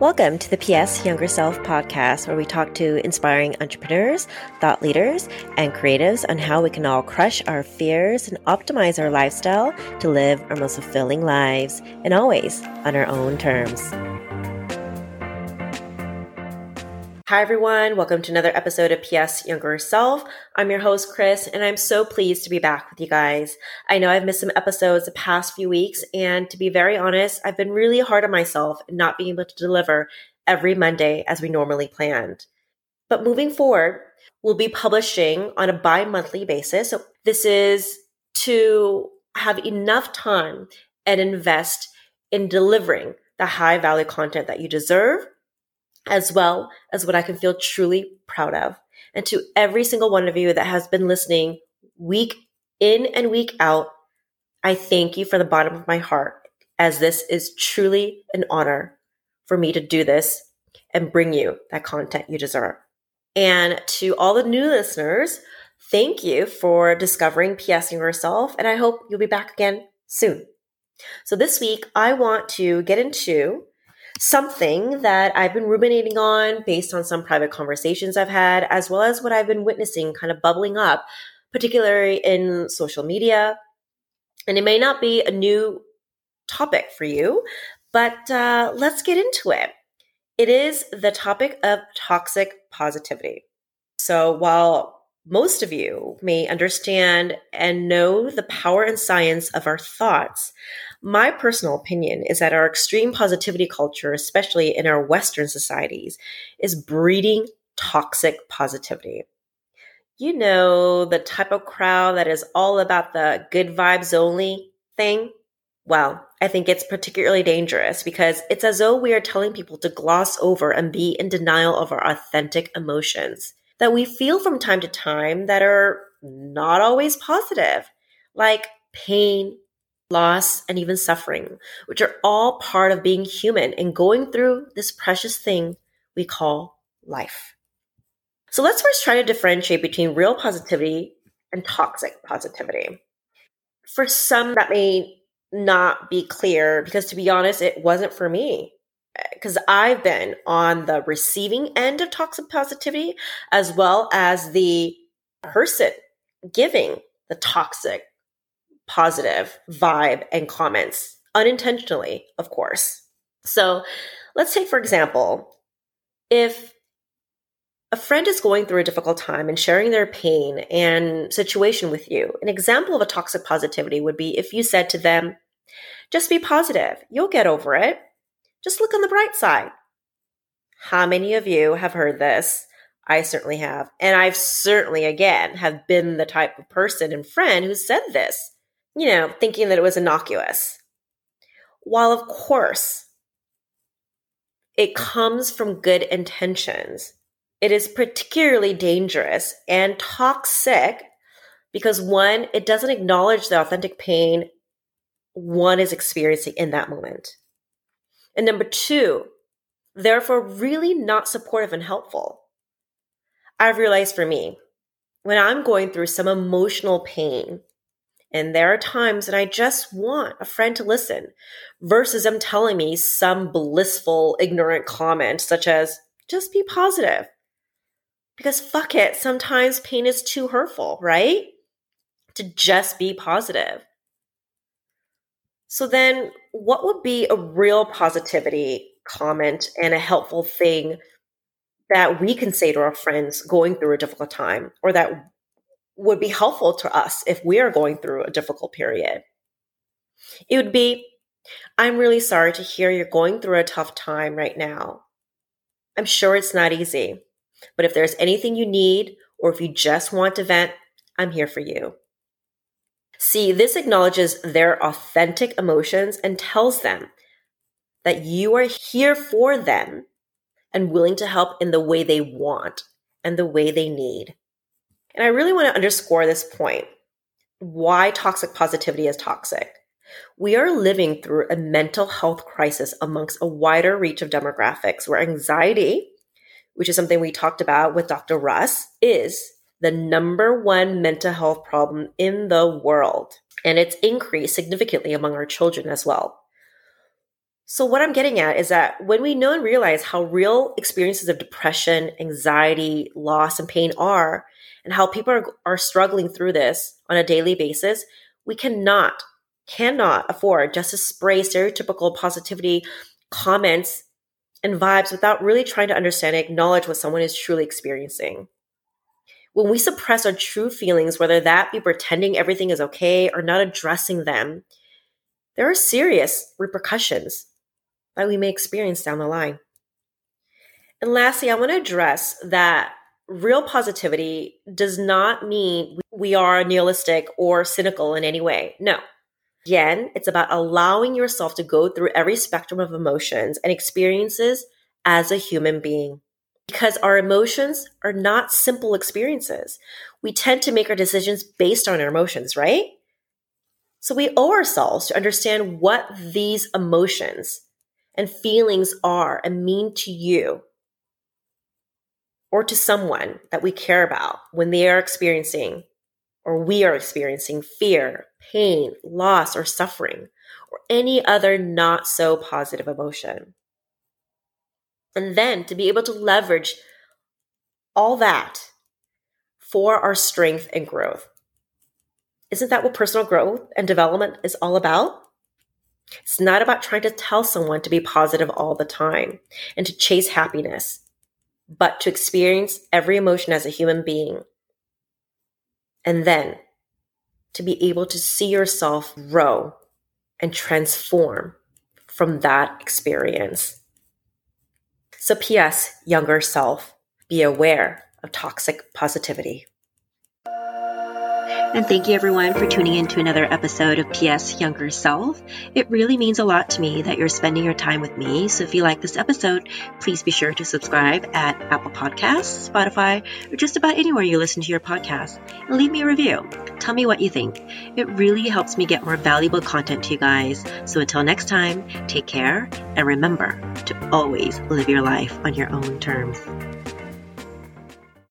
Welcome to the PS Younger Self podcast, where we talk to inspiring entrepreneurs, thought leaders, and creatives on how we can all crush our fears and optimize our lifestyle to live our most fulfilling lives, and always on our own terms. Hi, everyone. Welcome to another episode of PS Younger Self. I'm your host, Chris, and I'm so pleased to be back with you guys. I know I've missed some episodes the past few weeks, and to be very honest, I've been really hard on myself not being able to deliver every Monday as we normally planned. But moving forward, we'll be publishing on a bi monthly basis. So this is to have enough time and invest in delivering the high value content that you deserve as well as what I can feel truly proud of. And to every single one of you that has been listening week in and week out, I thank you from the bottom of my heart, as this is truly an honor for me to do this and bring you that content you deserve. And to all the new listeners, thank you for discovering PS yourself, and I hope you'll be back again soon. So this week, I want to get into something that I've been ruminating on based on some private conversations I've had, as well as what I've been witnessing kind of bubbling up, particularly in social media. And it may not be a new topic for you, but uh, let's get into it. It is the topic of toxic positivity. So while most of you may understand and know the power and science of our thoughts, my personal opinion is that our extreme positivity culture, especially in our Western societies, is breeding toxic positivity. You know, the type of crowd that is all about the good vibes only thing? Well, I think it's particularly dangerous because it's as though we are telling people to gloss over and be in denial of our authentic emotions that we feel from time to time that are not always positive, like pain, loss, and even suffering, which are all part of being human and going through this precious thing we call life. So let's first try to differentiate between real positivity and toxic positivity. For some, that may not be clear because, to be honest, it wasn't for me. Because I've been on the receiving end of toxic positivity as well as the person giving the toxic positive vibe and comments unintentionally, of course. So let's take, for example, if a friend is going through a difficult time and sharing their pain and situation with you, an example of a toxic positivity would be if you said to them, just be positive, you'll get over it. Just look on the bright side. How many of you have heard this? I certainly have. And I've certainly, again, have been the type of person and friend who said this you know, thinking that it was innocuous. While, of course, it comes from good intentions, it is particularly dangerous and toxic because one, it doesn't acknowledge the authentic pain one is experiencing in that moment. And number two, therefore, really not supportive and helpful. I've realized for me, when I'm going through some emotional pain, and there are times that I just want a friend to listen versus them telling me some blissful, ignorant comment such as, just be positive. Because fuck it, sometimes pain is too hurtful, right? To just be positive. So then, what would be a real positivity comment and a helpful thing that we can say to our friends going through a difficult time or that would be helpful to us if we are going through a difficult period. It would be, I'm really sorry to hear you're going through a tough time right now. I'm sure it's not easy, but if there's anything you need or if you just want to vent, I'm here for you. See, this acknowledges their authentic emotions and tells them that you are here for them and willing to help in the way they want and the way they need. And I really want to underscore this point why toxic positivity is toxic. We are living through a mental health crisis amongst a wider reach of demographics where anxiety, which is something we talked about with Dr. Russ, is the number one mental health problem in the world. And it's increased significantly among our children as well. So, what I'm getting at is that when we know and realize how real experiences of depression, anxiety, loss, and pain are, and how people are, are struggling through this on a daily basis, we cannot, cannot afford just to spray stereotypical positivity comments and vibes without really trying to understand and acknowledge what someone is truly experiencing. When we suppress our true feelings, whether that be pretending everything is okay or not addressing them, there are serious repercussions that we may experience down the line. And lastly, I want to address that real positivity does not mean we are nihilistic or cynical in any way. No. Again, it's about allowing yourself to go through every spectrum of emotions and experiences as a human being. Because our emotions are not simple experiences. We tend to make our decisions based on our emotions, right? So we owe ourselves to understand what these emotions and feelings are and mean to you or to someone that we care about when they are experiencing or we are experiencing fear, pain, loss, or suffering, or any other not so positive emotion. And then to be able to leverage all that for our strength and growth. Isn't that what personal growth and development is all about? It's not about trying to tell someone to be positive all the time and to chase happiness, but to experience every emotion as a human being. And then to be able to see yourself grow and transform from that experience. So, P.S., younger self, be aware of toxic positivity. And thank you everyone for tuning in to another episode of PS Younger Self. It really means a lot to me that you're spending your time with me. So if you like this episode, please be sure to subscribe at Apple Podcasts, Spotify, or just about anywhere you listen to your podcast. And leave me a review. Tell me what you think. It really helps me get more valuable content to you guys. So until next time, take care and remember to always live your life on your own terms.